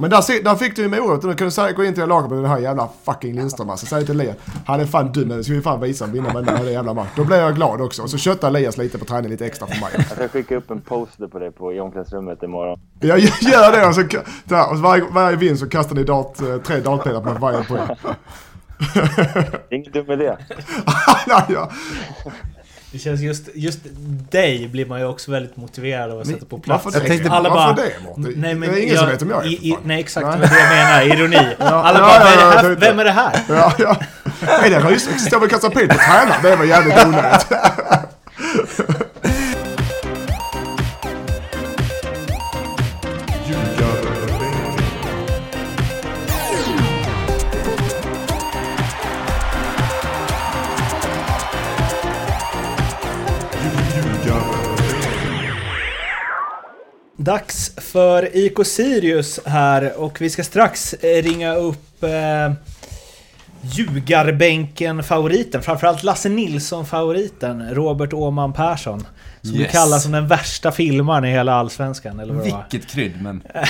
Men där, där fick du ju moroten. Du kunde säga, gå in till laget med den här jävla fucking Lindström alltså. Säg till Elias. Han är fan dum. Det ska vi fan visa och vinna den här jävla match. Då blir jag glad också. Och så köttar Elias lite på träning lite extra för mig. Jag ska skicka upp en poster på det på, i omklädningsrummet imorgon. Jag gör det och så, där, och varje, varje vinst så kastar ni dart, eh, tre dartpinnar på varje poäng. Ingen dum idé. Nej, ja. Det känns just, just dig blir man ju också väldigt motiverad av att sätta på plats. Varför det? Jag tänkte- Alla varför bara- det? Nej, men det är ingen som vet vem jag är. i, i. Nej exakt, Nej. det jag menar. Ironi. Alla ja, bara, ja, vem, är ja, här? jag vem är det här? Ja, ja. Är det rys? Står vi och kastar pil på tränaren? Det var jävligt onödigt. Dags för IK Sirius här och vi ska strax eh, ringa upp eh, Ljugarbänken-favoriten, framförallt Lasse Nilsson-favoriten, Robert Åman Persson. Som Yes. kallas som den värsta filmaren i hela Allsvenskan, eller vad? Vilket krydd, men...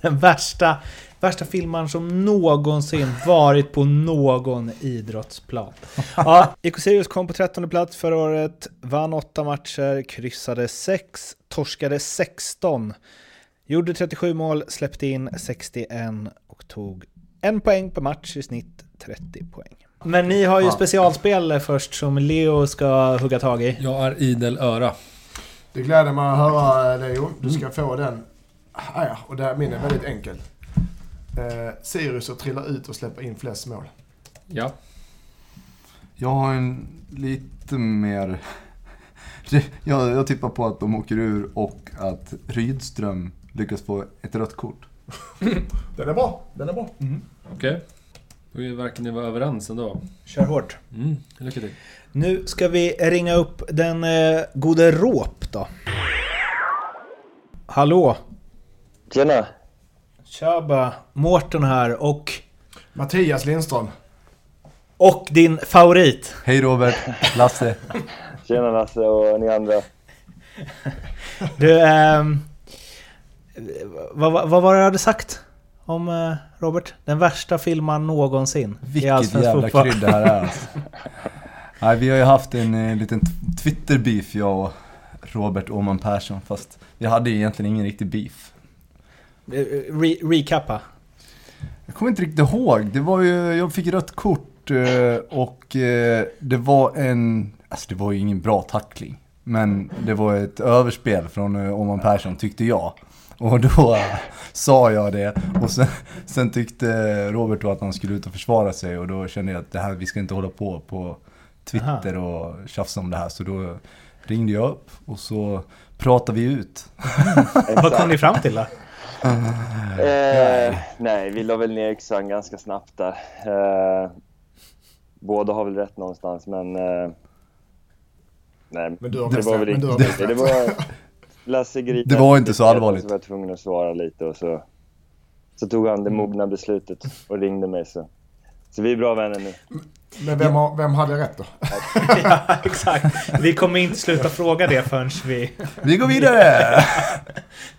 Den värsta, värsta filmaren som någonsin varit på någon idrottsplan. Ja, IK Sirius kom på 13 plats förra året, vann 8 matcher, kryssade 6, torskade 16, gjorde 37 mål, släppte in 61 och tog en poäng per match i snitt 30 poäng. Men ni har ju Ja. specialspel först som Leo ska hugga tag i. Jag är idel öra. Det gläder mig att höra Leo. Du ska få den. Ah, ja, och det här, min är väldigt enkel. Eh, Sirius att trilla ut och släppa in flest mål. Ja. Jag har en lite mer... Jag, jag tippar på att de åker ur och att Rydström lyckas få ett rött kort. Den är bra. Den är bra. Okej. Då verkar ni vara överens ändå. Kör hårt. Mm, lycka till. Nu ska vi ringa upp den eh, gode Råp då. Hallå! Tjena! Tjaba! Mårten här och... Mattias Lindström. Och din favorit. Hej Robert, Lasse. Tjena Lasse och ni andra. Du, ehm... Vad, vad, var det du hade sagt? Om eh, Robert? Den värsta filmen någonsin i Vilket jävla fotboll. krydd det här är alltså. Nej, vi har ju haft en eh, liten Twitter-beef jag och Robert Åman Persson. Fast vi hade ju egentligen ingen riktig beef. Eh, Re recappa. Jag kommer inte riktigt ihåg. Det var ju, jag fick rött kort eh, och eh, det var en, alltså det var ju ingen bra tackling. Men det var ett överspel från eh, Åman Persson tyckte jag. Och då eh, sa jag det och sen, sen tyckte Robert då att han skulle ut och försvara sig och då kände jag att det här, vi ska inte hålla på på Twitter och tjafsa om det här. Så då ringde jag upp och så pratade vi ut. Vad kom ni fram till då? Eh, nej, vi la väl ner yxan ganska snabbt där. Eh, båda har väl rätt någonstans, men... Eh, nej, Men du har det var väl men du har inte... Det rätt. var... Lasse gripade Det var inte så allvarligt. Så var jag tvungen att svara lite och så... Så tog han det mogna beslutet och ringde mig så... Så vi är bra vänner nu. Men vem, har, vem hade rätt då? ja, exakt. Vi kommer inte sluta fråga det förrän vi... Vi går vidare!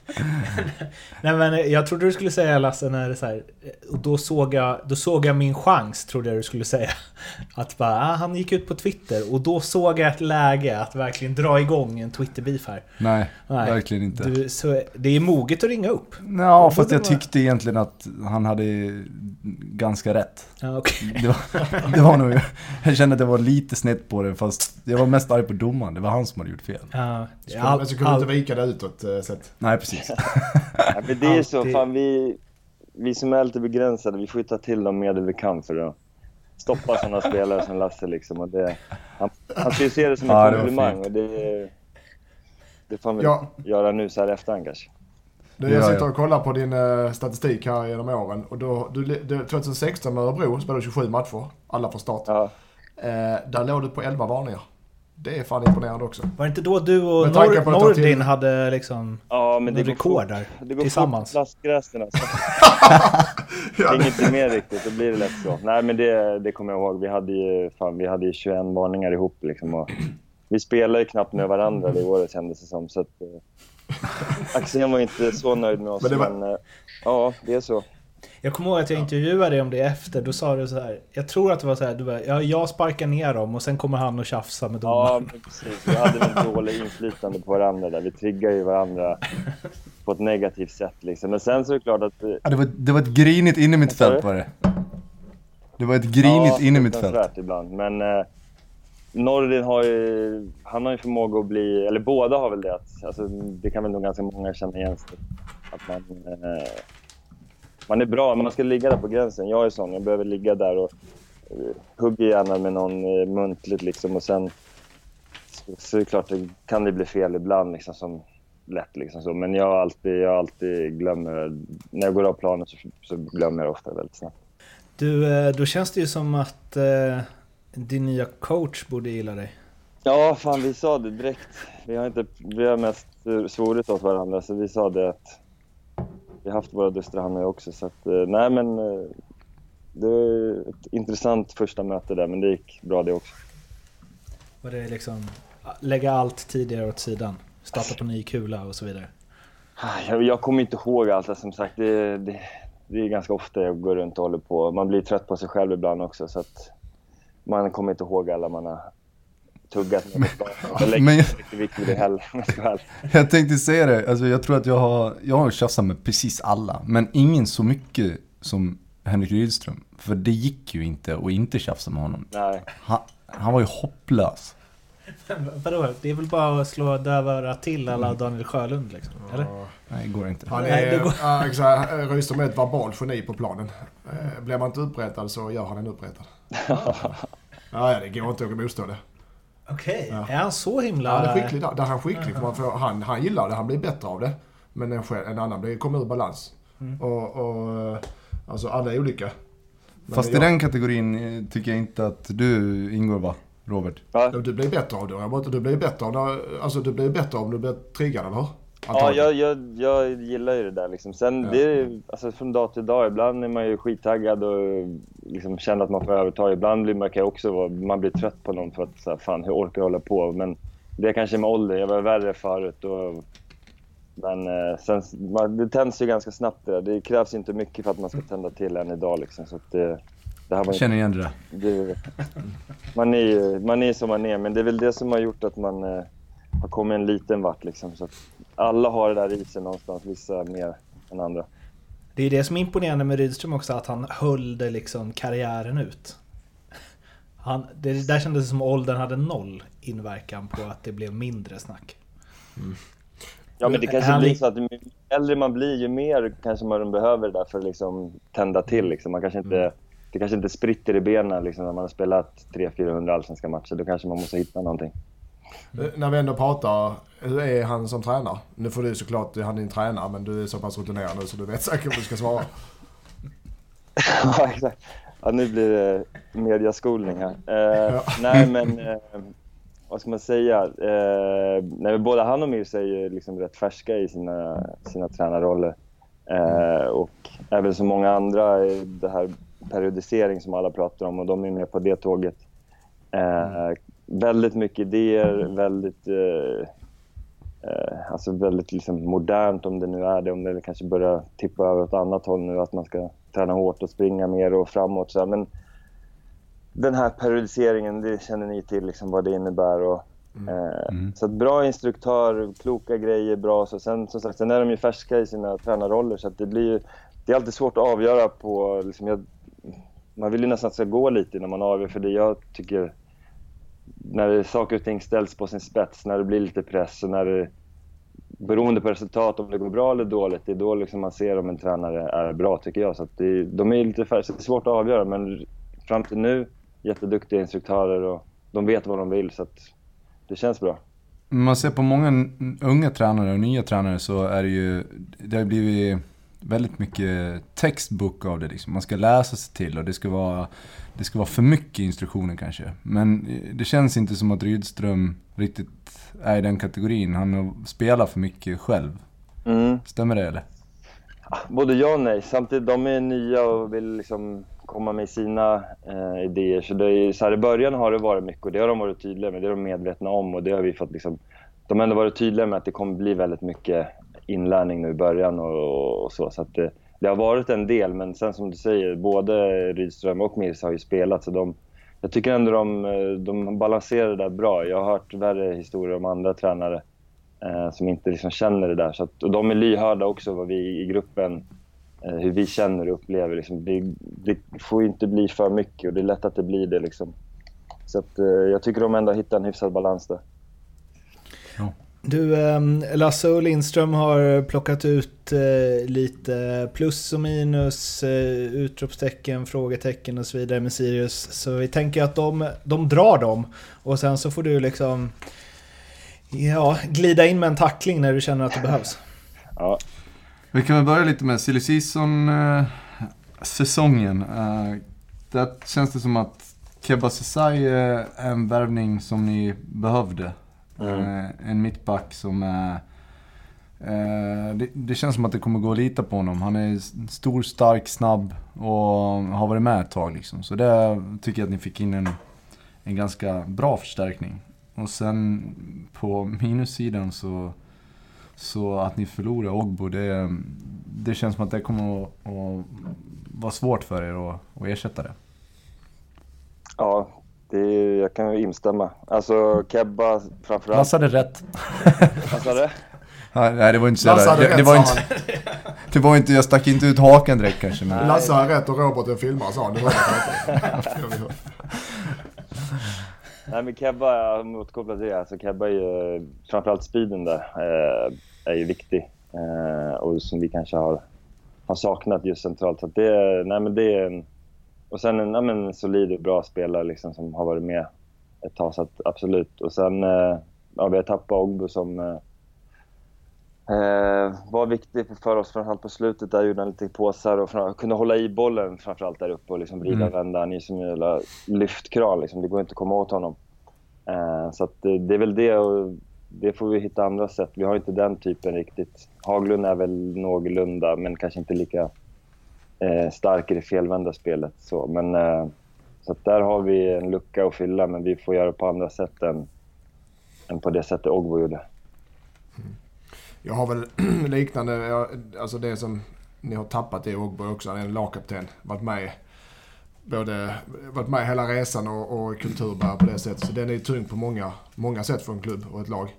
Nej men jag trodde du skulle säga Lasse när det så här, och då såg jag, då såg jag min chans trodde jag du skulle säga. Att bara, ah, han gick ut på Twitter och då såg jag ett läge att verkligen dra igång en Twitter-beef här. Nej, Nej, verkligen inte. Du, så det är moget att ringa upp. Ja, fast jag tyckte egentligen att han hade ganska rätt. Ja, okej. Det var, det var nog, jag kände att jag var lite snett på det, fast jag var mest arg på domaren. Det var han som hade gjort fel. Ja, Så all, kunde, så kunde all, inte vika det utåt eh, sett. Nej, precis. Ja, men det är så, Alltid. fan vi, vi som är lite begränsade, vi får ju ta till de medel vi kan för att stoppa sådana spelare som Lasse liksom. Och det, han, han ska ju se det som en Ja, komplimang och det, det får han väl Ja. göra nu så här efterhand kanske. Du, jag Ja, sitter och kollar på din eh, statistik här genom åren. Och då, du, du, 2016 med Örebro spelade du 27 matcher. Alla från start. Ja, Eh, där låg du på 11 varningar. Det är fan imponerande också. var det inte då du och Nor- till- Nordin hade liksom ja men det rekord där? Det går tillsammans? fort på plastgräsen alltså. Ja, Inget är mer riktigt, då blir det lätt så. Nej men det, det kommer jag ihåg. Vi hade ju, fan, vi hade ju 21 varningar ihop liksom. Och vi spelade ju knappt med varandra det året kändes det som. Så att, eh, Axén var inte så nöjd med oss, Men men, det var- eh, ja, det är så. Jag kommer ihåg att jag intervjuade dig om det efter. Då sa du så här. Jag tror att det var så här. Du bara, ja, jag sparkar ner dem och sen kommer han och tjafsa med Ja, domaren. men precis. Vi hade väl dåligt inflytande på varandra där. Vi triggar ju varandra på ett negativt sätt liksom. Men sen så är det klart att... eh, Ja, det, var, det var ett grinigt innermittfält var det. Det var ett grinigt innermittfält. fruktansvärt ibland. Men eh, Nordin har ju, han har ju förmåga att bli, eller båda har väl det. Att, alltså, det kan väl nog ganska många känna igen sig Att man, eh, man är bra, men man ska ligga där på gränsen. Jag är sån, jag behöver ligga där och eh, hugger gärna med någon eh, muntligt liksom och sen så, så är det klart, det kan det bli fel ibland liksom som lätt liksom så. Men jag har alltid, jag alltid glömmer, när jag går av planen så, så glömmer jag ofta väldigt snabbt. Du, eh, då känns det ju som att eh, din nya coach borde gilla dig. Ja, fan vi sa det direkt. Vi har, inte, vi har mest eh, svorit åt varandra, så vi sa det att vi har haft våra och jag också. Så att, eh, nej men eh, det var ett intressant första möte där, men det gick bra det också. Var det liksom lägga allt tidigare åt sidan? Starta på ny kula och så vidare. Ah, Jag, jag kommer inte ihåg allt, som sagt. Det, det, det är ganska ofta jag går runt och håller på. Man blir trött på sig själv ibland också, så att man kommer inte ihåg alla man har tuggat med. Jag Men- om jag ärlig. Jag tänkte säga det, alltså jag tror att jag har, jag har tjafsat med precis alla. Men ingen så mycket som Henrik Rydström. För det gick ju inte att inte tjafsa med honom. Nej. Han, han var ju hopplös. Vadå? Det är väl bara att slå dövörat till alla Daniel Sjölund liksom? Eller? Nej, det går inte. Han Nej, det är, går- Rydström är ett verbalt geni på planen. Eh, Blir man inte upprättad så gör han en upprättad. Ja, ja, det går inte att motstå det. Okej, Ja. är han så himla... Ja, han är skicklig där. Där är han skicklig. För man får, han, han gillar det, han blir bättre av det. Men en, själv, en annan blir, kommer ur balans. Och, och, eh, alltså alla är olika. Men Fast i jag- den kategorin eh, tycker jag inte att du ingår va, Robert? Ja, Du blir bättre av det. Inte- Du blir bättre av det. Alltså du blir bättre om du blir triggad, eller hur? Ja, jag, jag, jag gillar ju det där liksom. Sen Ja. det alltså från dag till dag. Ibland är man ju skittaggad och liksom känner att man får övertag. Ibland blir man kan också vara, man blir trött på någon för att så här, fan hur orkar jag hålla på? Men det är kanske med ålder. Jag var värre förut och men eh, sen, man, det tänds ju ganska snabbt det där. Det krävs inte mycket för att man ska tända till än idag liksom. Så det, det här Jag känner igen det där. det, man, är ju, man är som man är, men det är väl det som har gjort att man eh, har kommit en liten vart. Liksom, så alla har det där i sig någonstans, vissa mer än andra. Det är det som är imponerande med Rydström också, att han höll det liksom karriären ut. Han, det där kändes som åldern hade noll inverkan på att det blev mindre snack. Ja, men det kanske Han blir så att ju äldre man blir, ju mer kanske man behöver det där för att liksom tända till. Liksom. Man kanske inte, Det kanske inte spritter i benen liksom, när man har spelat 300-400 allsvenska matcher. Då kanske man måste hitta någonting. Eh, När vi ändå pratar, hur är han som tränare? Nu får du såklart, han är din tränare, men du är så pass rutinerad nu så du vet säkert vad du ska svara. Ja, exakt. Ja, nu blir det mediaskolning här. Eh, Nej, men eh, vad ska man säga? Eh, nej, både han och Mirza är ju liksom rätt färska i sina, sina tränarroller. Eh, och även så många andra, det här periodisering som alla pratar om och de är med på det tåget. Eh, väldigt mycket idéer, väldigt, eh, eh, alltså väldigt liksom modernt om det nu är det. Om det kanske börjar tippa över åt annat håll nu, att man ska träna hårt och springa mer och framåt. Så här. Men den här periodiseringen, det känner ni till liksom vad det innebär. Och, eh, Mm. Så bra instruktör, kloka grejer, bra. Så sen, som sagt, sen är de ju färska i sina tränarroller så det blir ju, det är alltid svårt att avgöra på... Liksom, jag, man vill ju nästan att det ska gå lite när man avgör för det jag tycker när saker och ting ställs på sin spets, när det blir lite press och när det, beroende på resultat, om det går bra eller dåligt, det är då liksom man ser om en tränare är bra tycker jag. Så att det, de är lite det är svårt att avgöra men fram till nu, jätteduktiga instruktörer och de vet vad de vill så att det känns bra. Man ser på många unga tränare och nya tränare så är det ju, det har blivit väldigt mycket textbook av det liksom. Man ska läsa sig till och det ska vara, det ska vara för mycket instruktioner kanske. Men eh, det känns inte som att Rydström riktigt är i den kategorin. Han spelar för mycket själv. Mm. Stämmer det eller? Både ja och nej. Samtidigt, de är nya och vill liksom komma med sina eh, idéer. Så, det är, så här, I början har det varit mycket och det har de varit tydliga med. Det är de medvetna om och det har vi fått liksom de har ändå varit tydliga med att det kommer bli väldigt mycket inlärning nu i början och, och så. så att det, det, har varit en del, men sen som du säger, både Rydström och Mirza har ju spelat så de, jag tycker ändå de, de balanserar det där bra. Jag har hört värre historier om andra tränare eh, som inte liksom känner det där. Så att, och de är lyhörda också vad vi i gruppen, eh, hur vi känner och upplever. Liksom. Det, det, får inte bli för mycket och det är lätt att det blir det. Liksom. Så att, eh, jag tycker de ändå har hittat en hyfsad balans där. Du, ehm, Lasse och Lindström har plockat ut eh, lite plus och minus, eh, utropstecken, frågetecken och så vidare med Sirius. Så vi tänker att de, de drar dem och sen så får du liksom ja, glida in med en tackling när du känner att det behövs. Ja. Vi kan väl börja lite med silly season eh, säsongen. Där känns det som att Kebba Sesai är en värvning som ni behövde. Mm. Uh, en mittback som är... Uh, det, det, känns som att det kommer gå att lita på honom. Han är stor, stark, snabb och har varit med ett tag liksom. Så det tycker jag att ni fick in en, en ganska bra förstärkning. Och sen på minussidan så, så att ni förlorar Ogbo, det, det känns som att det kommer att, att vara svårt för er att, att ersätta det. Ja, det, jag kan instämma. Alltså Kebba framförallt. Lasse hade rätt. Sa du? Nej det var inte så jävla... Det, det, var inte, det var inte... Jag stack inte ut hakan direkt kanske men... Lasse har rätt och Robert är filmare sa han. Det var Nej men Kebba, om återkopplar till det, alltså Kebba är ju, framförallt speeden där, eh, är ju viktig. Eh, och som vi kanske har, har saknat just centralt. Så det, nej men det är en, och sen en, nej men, solid och bra spelare liksom som har varit med ett tag, så att, absolut. Och sen, eh, ja vi har tappat Ogbo som eh, Eh, var viktig för oss framförallt på slutet. Där gjorde han lite påsar och kunde hålla i bollen framförallt där uppe och liksom vrida och mm. vända. Han är som en jävla lyftkran. Liksom. Det går inte att komma åt honom. Eh, så att, det är väl det och det får vi hitta andra sätt. Vi har inte den typen riktigt. Haglund är väl någorlunda, men kanske inte lika eh, stark i det felvända spelet. Så, men, eh, så där har vi en lucka att fylla, men vi får göra det på andra sätt än, än på det sättet Ogbo gjorde. Mm. Jag har väl liknande, alltså det som ni har tappat i Ogbo också. Han är en lagkapten. Varit med både varit med hela resan och, och kulturbärare på det sättet. Så den är tung på många, många sätt för en klubb och ett lag.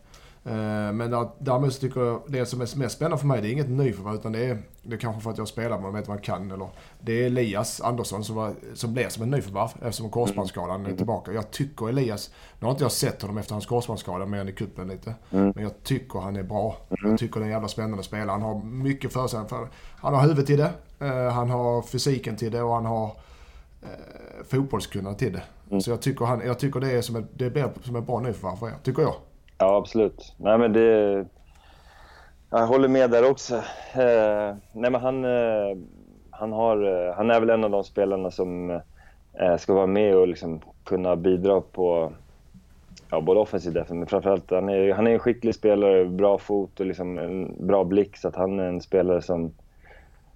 Eh, men däremot tycker jag det som är mest spännande för mig, det är inget nyförvärv utan det är, det är kanske för att jag spelar med och vet vad man kan. Eller, det är Elias Andersson som, var, som blev som en nyförvärv eftersom korsbandsskadan är mm. tillbaka. Jag tycker Elias, nu har inte jag sett honom efter hans korsbandsskada mer än i kuppen lite. Mm. Men jag tycker han är bra. Jag mm. tycker det är en jävla spännande spelare. Han har mycket för sig. Han har huvudet till det, eh, han har fysiken till det och han har eh, fotbollskunnande till det. Så jag tycker, han, jag tycker det är som ett, det blir som ett bra nyförvärv för er, tycker jag. Ja, absolut. Nej, men det... Jag håller med där också. Eh, nej, men han, eh, han, har, eh, han är väl en av de spelarna som eh, ska vara med och liksom kunna bidra på ja, både offensivt och defensivt. Men framförallt, han är, han är en skicklig spelare, bra fot och liksom en bra blick. Så att han är en spelare som,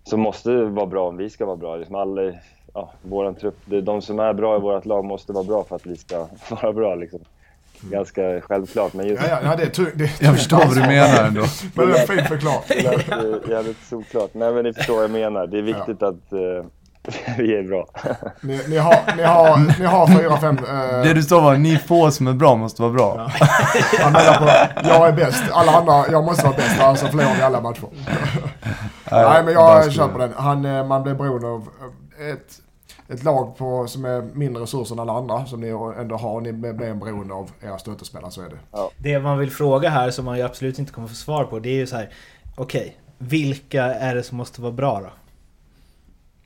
som måste vara bra om vi ska vara bra. Liksom alla, ja, våran trupp, de som är bra i vårt lag måste vara bra för att vi ska vara bra. Liksom. Mm. Ganska självklart, men just... Ja, ja, det är det Jag förstår vad du menar ändå. men det är fint förklarat. Det lät jävligt solklart. Nej, men ni förstår vad jag menar. Det är viktigt ja. att uh, vi är bra. ni, ni, har, ni, har, ni har fyra, fem... Uh... Det du sa var ni få som är bra måste vara bra. Ja. Han menar på, jag är bäst. Alla andra, jag måste vara bäst, annars förlorar vi alla matcher. Nej, men jag kör på den. Han, eh, man blir beroende av ett ett lag på, som är mindre resurser än alla andra som ni ändå har. Ni blir en beroende av era stöttespelare, så är det. Ja. Det man vill fråga här som man ju absolut inte kommer få svar på det är ju så här. Okej, okay, vilka är det som måste vara bra då?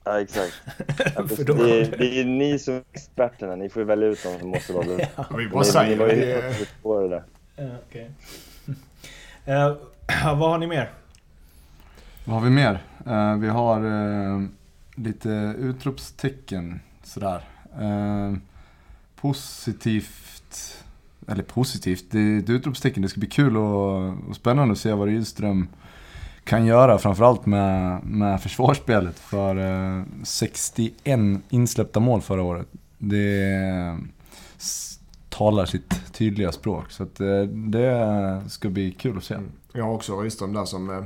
Ja, exakt. det, är, det är ni som är experterna. Ni får ju välja ut de som måste vara bra. ja. Vi bara säger ni, ni var ju på det där. Ja, okay. uh, vad har ni mer? Vad har vi mer? Uh, vi har... Uh, lite utropstecken sådär. Eh, positivt, eller positivt, det är ett utropstecken. Det ska bli kul och, och spännande att se vad Rydström kan göra, framförallt med, med försvarsspelet. För eh, 61 insläppta mål förra året. Det talar sitt tydliga språk. Så att, eh, det ska bli kul att se. Mm. Jag har också Rydström där som eh,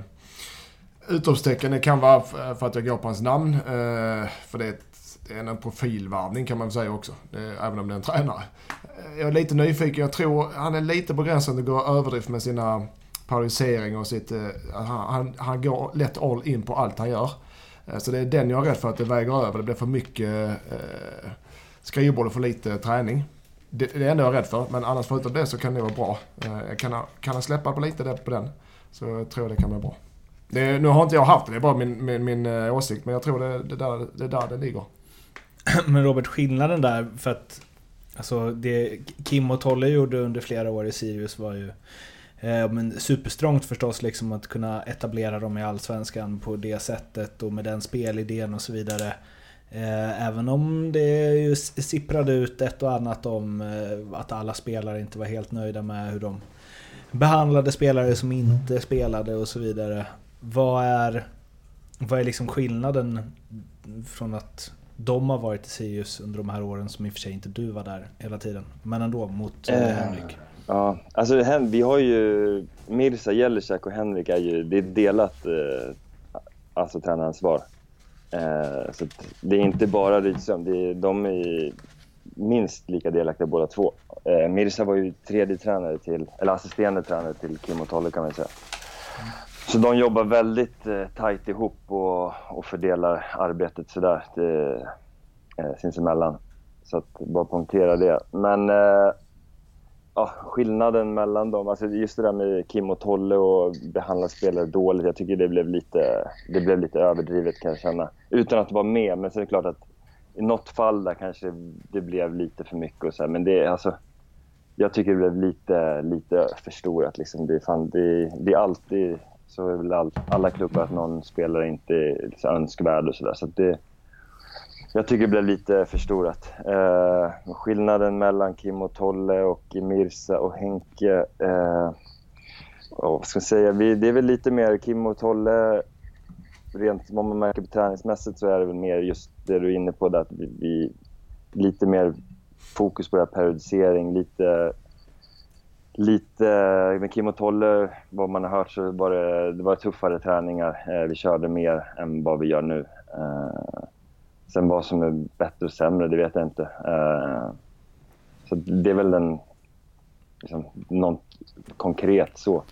utropstecken. Det kan vara för att jag går på hans namn. Eh, för det är, ett, det är en profilvarvning kan man säga också. Även om det är en tränare. Eh, jag är lite nyfiken. Jag tror han är lite på gränsen att gå överdrift med sina periodisering och sitt... Eh, han, han, han går lätt all in på allt han gör. Så det är den jag är rädd för att det väger över. Det blir för mycket eh, skrivbord och för lite träning. Det, det är det enda jag är rädd för. Men annars förutom det så kan det vara bra. Eh, kan, han, kan han släppa på lite på den så tror jag det kan bli bra. Det, nu har inte jag haft det, det är bara min, min, min eh, åsikt. Men jag tror det, det, där, det är där det ligger. Men Robert, skillnaden där för att Alltså det Kim och Tolle gjorde under flera år i Sirius var ju eh, men superstrångt förstås liksom att kunna etablera dem i Allsvenskan på det sättet och med den spelidén och så vidare. Eh, även om det ju sipprade ut ett och annat om eh, att alla spelare inte var helt nöjda med hur de behandlade spelare som inte spelade och så vidare. Vad är, vad är liksom skillnaden från att de har varit i Sirius under de här åren som i och för sig inte du var där hela tiden, men ändå mot eh, Henrik? Ja, alltså vi har ju Mirza, Jelisek och Henrik är ju, det är delat eh, alltså tränaransvar. Eh, så det är inte bara Rydström, det är, de är minst lika delaktiga båda två. Eh, Mirza var ju tredje tränare till, eller assisterande tränare till Kim och Tolle kan man säga. Så de jobbar väldigt eh, tajt ihop och, och fördelar arbetet sådär till, eh, sinsemellan. Så att bara poängtera det. Men eh, ja, skillnaden mellan dem, alltså just det där med Kim och Tolle och behandla spelare dåligt, jag tycker det blev lite, det blev lite överdrivet kan jag känna. Utan att vara med, men så är det klart att i något fall där kanske det blev lite för mycket och så här, men det alltså jag tycker det blev lite, lite förstorat. Liksom. Det, fan, det, det är alltid så är väl all, alla klubbar att någon spelare inte är önskvärd och sådär. Så, så jag tycker det blev lite förstorat. Eh, skillnaden mellan Kim och Tolle och Mirsa och Henke. Eh, vad ska jag säga? Vi, det är väl lite mer Kim och Tolle. Rent vad man märker på träningsmässigt så är det väl mer just det du är inne på. Där, att vi, vi lite mer fokus på periodisering. Lite lite, med Kim och Tolle, vad man har hört så var det, det var tuffare träningar. Eh, vi körde mer än vad vi gör nu. Eh, sen vad som är bättre och sämre, det vet jag inte. Eh, så det är väl en, liksom, något konkret så.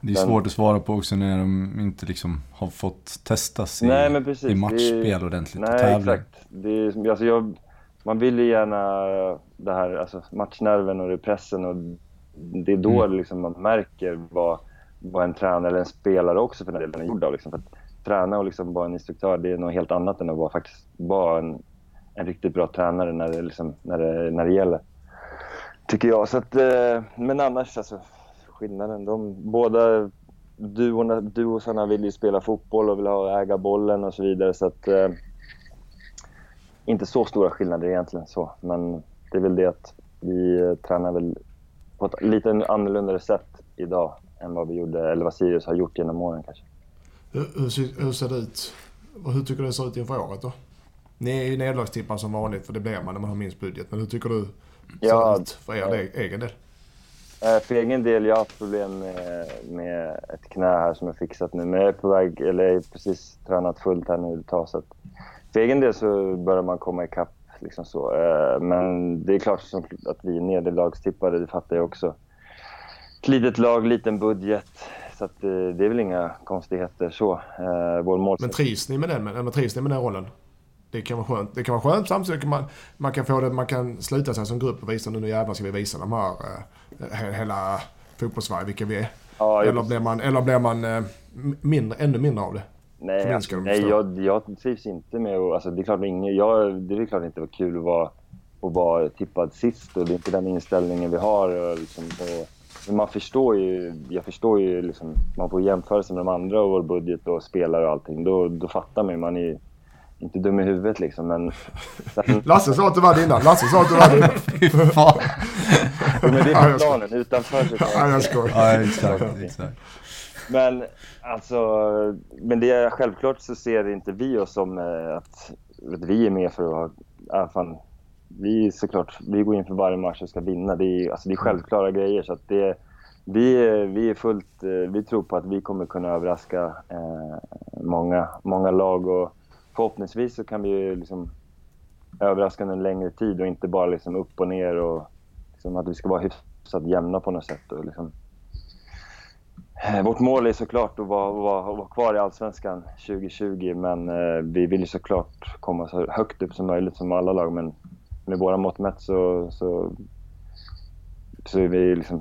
Det är svårt att svara på också när de inte liksom har fått testas i, nej, i matchspel det, ordentligt nej, och tävling. Exakt. Det är, alltså jag, man vill ju gärna det här, alltså matchnerven och det pressen och det är då mm. liksom man märker vad, vad en tränare eller en spelare också för den delen är gjord av. Liksom. För att träna och liksom vara en instruktör, det är något helt annat än att vara, faktiskt vara en, en riktigt bra tränare när det, liksom, när det, när det gäller. Tycker jag. Så att, eh, men annars, alltså, skillnaden. De, båda duorna, duosarna vill ju spela fotboll och vill ha, äga bollen och så vidare. Så att, eh, inte så stora skillnader egentligen. så. Men det är väl det att vi eh, tränar väl på ett lite annorlunda sätt idag än vad vi gjorde, eller vad Sirius har gjort genom åren kanske. Hur, hur, hur ser det ut? Hur tycker du det ser ut inför året då? Ni är ju nederlagstippar som vanligt, för det blir man när man har minst budget. Men hur tycker du det ser ut för er egen del? Eh, för egen del, jag har haft problem med, med ett knä här som är fixat nu. Men jag är på väg, eller jag är precis tränat fullt här nu ett tag. Så att för egen del så börjar man komma ikapp Liksom så. Eh, men det är klart att vi är nederlagstippade, det fattar jag också. Ett litet lag, liten budget. Så att, eh, det är väl inga konstigheter så. Eh, vår. Men trivs ni med den, men trivs ni med den rollen? Det kan vara skönt. Det kan vara skönt samtidigt kan man, man kan få det, man kan sluta sig som grupp och visa nu jävlar ska vi visa de här, hela fotbollssverige vilka vi är. Ja, eller, blir man, eller blir man mindre, ännu mindre av det? Nej, alltså, nej jag, jag trivs inte med att... Alltså, det, är klart ingen, jag, det är klart inte var kul att vara, att vara tippad sist och det är inte den inställningen vi har. Och liksom, och, men man förstår ju, jag förstår ju liksom, man får jämföra sig med de andra och vår budget och spelare och allting. Då, då fattar man ju, man är inte dum i huvudet liksom men... Sen... Lasse sa att du var det innan, Lasse sa att du var det innan. Fy fan. men det är på planen, utanför så... Ja, jag skojar. Ja, exakt, exakt. Men alltså, men det är självklart så ser inte vi oss som eh, att, att vi är med för att ha, fan, vi såklart, vi går in för varje match och ska vinna. Det är, alltså, det är självklara grejer. Så att det, vi, vi är fullt, eh, vi tror på att vi kommer kunna överraska eh, många, många lag och förhoppningsvis så kan vi ju liksom överraska en längre tid och inte bara liksom upp och ner och liksom att vi ska vara hyfsat jämna på något sätt. Och liksom, vårt mål är såklart att vara, vara, vara kvar i Allsvenskan 2020 men eh, vi vill ju såklart komma så högt upp som möjligt som alla lag men med våra mått mätt så, så, så är vi liksom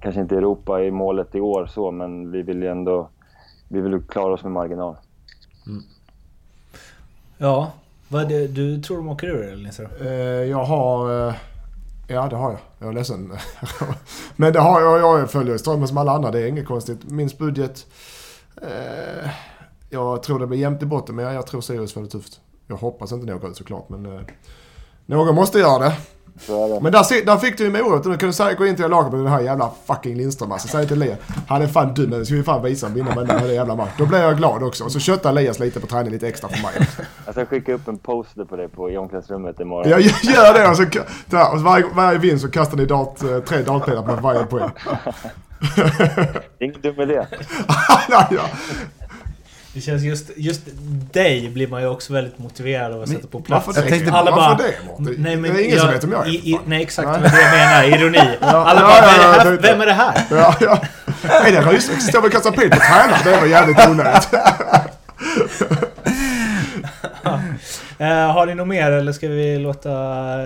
kanske inte Europa i målet i år så men vi vill ju ändå vi vill ju klara oss med marginal. Ja, vad är det, du tror de åker ur eller Nisse? Eh, jag har... Ja, det har jag. Jag är ledsen. Men det har jag. Jag följer strömmen som alla andra. Det är inget konstigt. Minst budget. Eh, jag tror det blir jämnt i botten, men jag tror Sirius får det tufft. Jag hoppas inte ni åker ut såklart, men... Eh, någon måste göra det. Det. Men där, där fick du ju morot. Nu kan du säga, gå in till laget med den här jävla fucking Lindström alltså. Säg till Elias. Han är fan dum, men ska vi fan visa honom vinna här jävla match. Då blir jag glad också. Och så köttar Elias lite på träning lite extra för mig. Jag ska skicka upp en poster på det på, i omklädningsrummet imorgon. Jag gör det och så, där, och varje, varje vinst så kastar ni dart, eh, tre dartpinnar på varje poäng. Ingen dum idé. Ja. Det känns just, just dig blir man ju också väldigt motiverad av att sätta på plats. Varför det? Jag tänkte- Alla varför bara, det Mårten? Nej, men det är ingen jag, som vet om jag är. i, i. Nej exakt, Nej. men det jag menar, ironi. Alla Ja, bara, ja, vem, är det ja, här, lite. vem är det här? Ja, ja. Är det rys? Står vi och kastar pil på tränaren? Det var jävligt onödigt. Eh, har ni något mer eller ska vi låta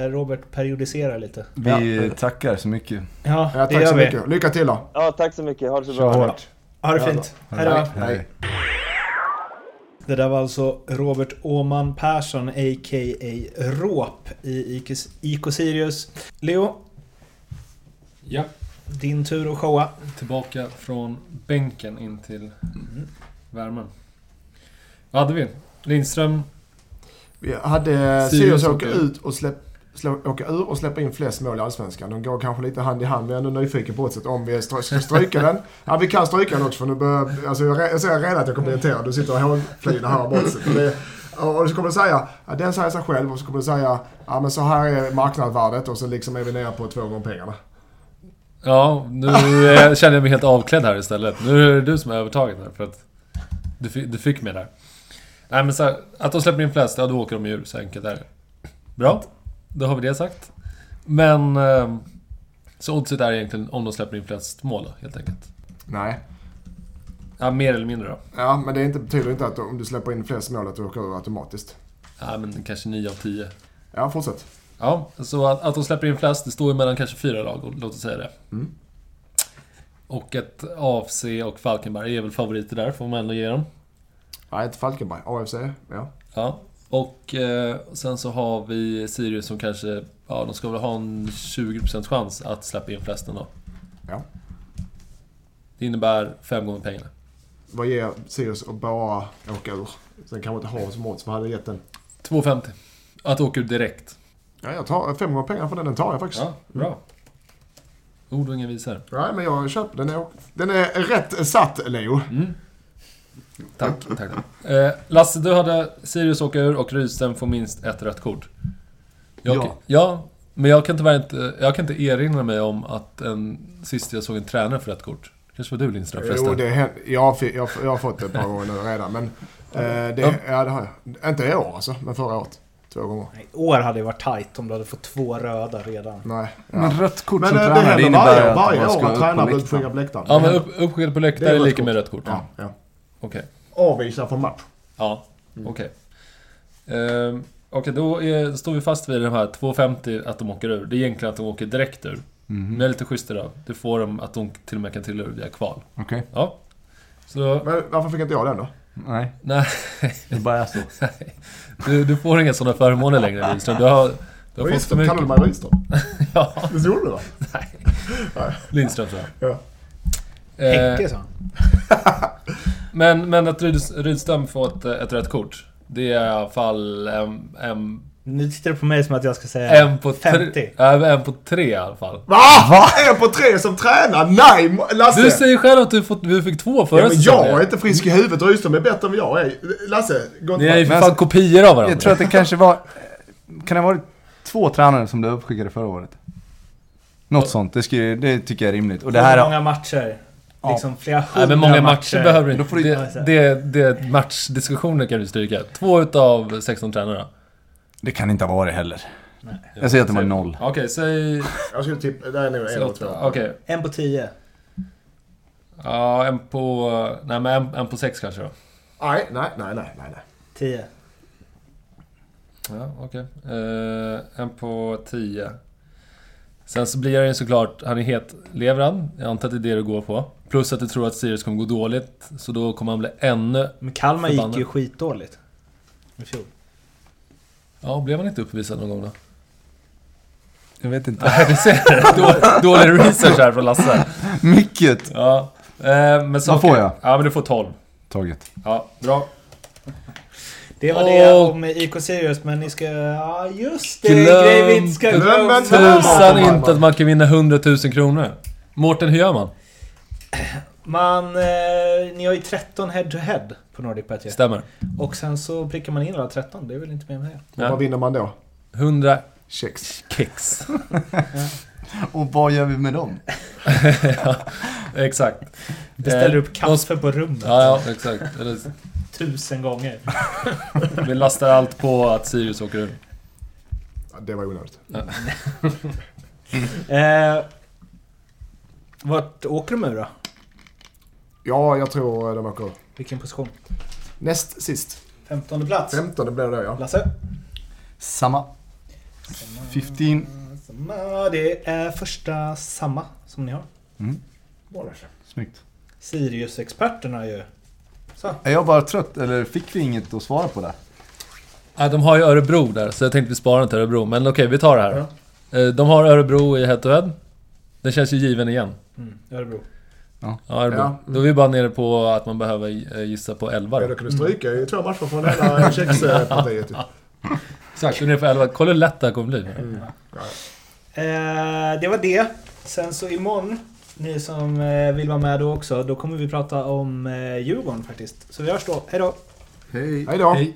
Robert periodisera lite? Vi tackar så mycket. Ja, Ja, det tack så vi. mycket. Lycka till då. Ja, tack så mycket. Ha det så Kör bra. hårt. Ha det fint. Hej då. Hej. Det där var alltså Robert Åman Persson, a.k.a. Råp i IK, Sirius. Leo, Ja, din tur att showa. tillbaka från bänken in till värmen. Vad hade vi? Lindström. Vi hade Sirius åka ut och släpp, slå, åka ur och släppa in flest mål i Allsvenskan. De går kanske lite hand i hand. men jag är ändå nyfiken på ett om vi ska stryka den. Ja, vi kan stryka den också för nu börjar... Alltså jag, jag ser redan att jag kommer bli irriterad. Du sitter och hånflinar här bortsett. Och så kommer du säga, ja, den säger sig själv och så kommer du säga, ja men så här är marknadsvärdet och så liksom är vi nere på två gånger pengarna. Ja, nu känner jag mig helt avklädd här istället. Nu är det du som är övertaget här för att du, du fick mig där. Nej men så här, att de släpper in flest, ja då åker de ju ur. Så enkelt är det. Bra, då har vi det sagt. Men... eh, Så oddset är egentligen om de släpper in flest mål då, helt enkelt. Nej. Ja, mer eller mindre då. Ja, men det inte, betyder inte att om du släpper in flest mål att du åker ur automatiskt. Ja, men kanske 9 av 10. Ja, fortsätt. Ja, så att, att de släpper in flest, det står ju mellan kanske fyra lag, låt oss säga det. Mm. Och ett AFC och Falkenberg är väl favoriter där, får man ändå ge dem. Nej, inte Falkenberg. AFC, ja. Ja. Och eh, sen så har vi Sirius som kanske, ja de ska väl ha en 20% chans att släppa in flest då. Ja. Det innebär fem gånger pengarna. Vad ger Sirius att bara åka ur? Sen kanske inte ha som odds. Vad hade gett den? 2,50. Att åka ut direkt. Ja, jag tar fem gånger pengar för den. Den tar jag faktiskt. Ja, bra. Ord och inga visor. Nej, men jag köper den. Är, den är rätt satt, Leo. Tack, tack. Eh, Lasse, du hade Sirius åka ur och Rydström får minst ett rött kort. Jag, Ja. ja. men jag kan tyvärr inte, jag kan inte erinra mig om att en, sist jag såg en tränare för rött kort. Kanske var du Lindström förresten? Jo, det händer. Jag, jag, jag har fått det ett par gånger nu redan. Men eh, det, ja, det har jag. Inte i år alltså, men förra året. Två gånger. Nej, År hade ju varit tight om du hade fått två röda redan. Nej. Ja. Men rött kort Men som eh, det tränare, innebär varje, att varje man år ska att upp på läktaren. läktaren. Ja, Det men upp, uppskickad på Det läktare är är lika kort. med rött kort. Ja, ja. Okej. Avvisad från match. Ja, okej. Ehm, Okej, då är, står vi fast vid de här 2,50 att de åker ur. Det är egentligen att de åker direkt ur. Mhm. Men jag är lite schysst idag. Det får de att de till och med kan trilla ur via kval. Okej. Ja. Så, Men varför fick inte jag den då? Nej, nej. det bara är så. Du, du får inga sådana förmåner längre Wihlström. Du har, du har fått för Rydström, kallar du mycket. mig Rydström? Ja, Det gjorde du va? Lindström tror jag. Ja. Eh, Häcke sa han. Men, men att Ryd- Rydström får ett, ett rätt kort. Det är i alla fall en, en, Nu tittar du på mig som att jag ska säga en, på, 50. tre, en på tre i alla fall. Va? En på tre som tränar? Nej, Lasse! Du säger själv att du, fått, du fick två förra ja, men säsongen. jag är inte frisk i huvudet. Rydström är bättre än jag är. Lasse, gå inte Ni är ju för fan kopior av varandra. Jag tror att det kanske var... kan det ha varit två tränare som blev uppskickade förra året? Något sånt, det, skulle, det tycker jag är rimligt. Och det här Hur är, många matcher? Ja. Liksom flera hundra Nej men många matcher, behöver du Då inte. får du- Det, det, det matchdiskussioner kan du stryka. Två utav 16 tränare. det kan inte ha varit heller. Nej. Jag säger att det var noll. Okej, säg... Jag skulle tippa... Är nog säg en åtta. två. Okej. En på tio. Ja, en på... Nej men en, en på sex kanske då. Nej, nej, nej, nej, nej. nej. Tio. Ja, okej. Eh, en på 10. Sen så blir han ju såklart, han är het lever han. Jag antar att det är det du går på. Plus att du tror att Sirius kommer gå dåligt. Så då kommer han bli ännu... Men Kalmar gick Förbannat. ju skitdåligt. I fjol. Ja, blev han inte uppvisad någon gång då? Jag vet inte. Nej, du ser. Då- Dålig research här från Lasse. Mycket Ja. Eh, men Vad får jag? Ja, men du får 12. taget. Ja, bra. Det var det om IK Sirius, men ni ska... Ja, just det! Glöm Grej vi inte ska inte- glömma! Tusan inte att man kan vinna 100 000 kronor. Mårten, hur gör man? Man... Eh, ni har ju 13 head to head på Nordic ju. Stämmer. Och sen så prickar man in alla 13. Det är väl inte mer med det. Och Ja. Vad vinner man då? 100 Kex. kicks. Och vad gör vi med dem? ja, exakt. Beställer Eh, upp kaffe på rummet. Ja, ja, exakt. Eller, Tusen gånger. vi lastar allt på att Sirius åker ur. Ja, det var onödigt. Eh, vart åker de ur då? Ja, jag tror de åker Vilken position? näst sist. 15 plats. 15 blir det då ja. Lasse? Samma. 15. Samma, det är första samma som ni har. Mm. Snyggt. Sirius-experterna ju. Så. Är jag bara trött eller fick vi inget att svara på där? Ja, de har ju Örebro där, så jag tänkte vi sparar inte Örebro. Men okej, vi tar det här. Eh, De har Örebro i head to head. Den känns ju given igen. Mm, Örebro. Ja. Ja, mm. Då är vi bara nere på att man behöver eh, gissa på 11 Ja, då. kan du stryka i två matcher från hela kexpartiet. ju. Exakt, du är nere på 11. Kolla hur lätt det här kommer bli. Mm. Ja. Eh, det var det. Sen så imorgon, ni som eh, vill vara med då också, då kommer vi prata om eh, Djurgården faktiskt. Så vi hörs då. Hej då! Hej. Hej då! Hej.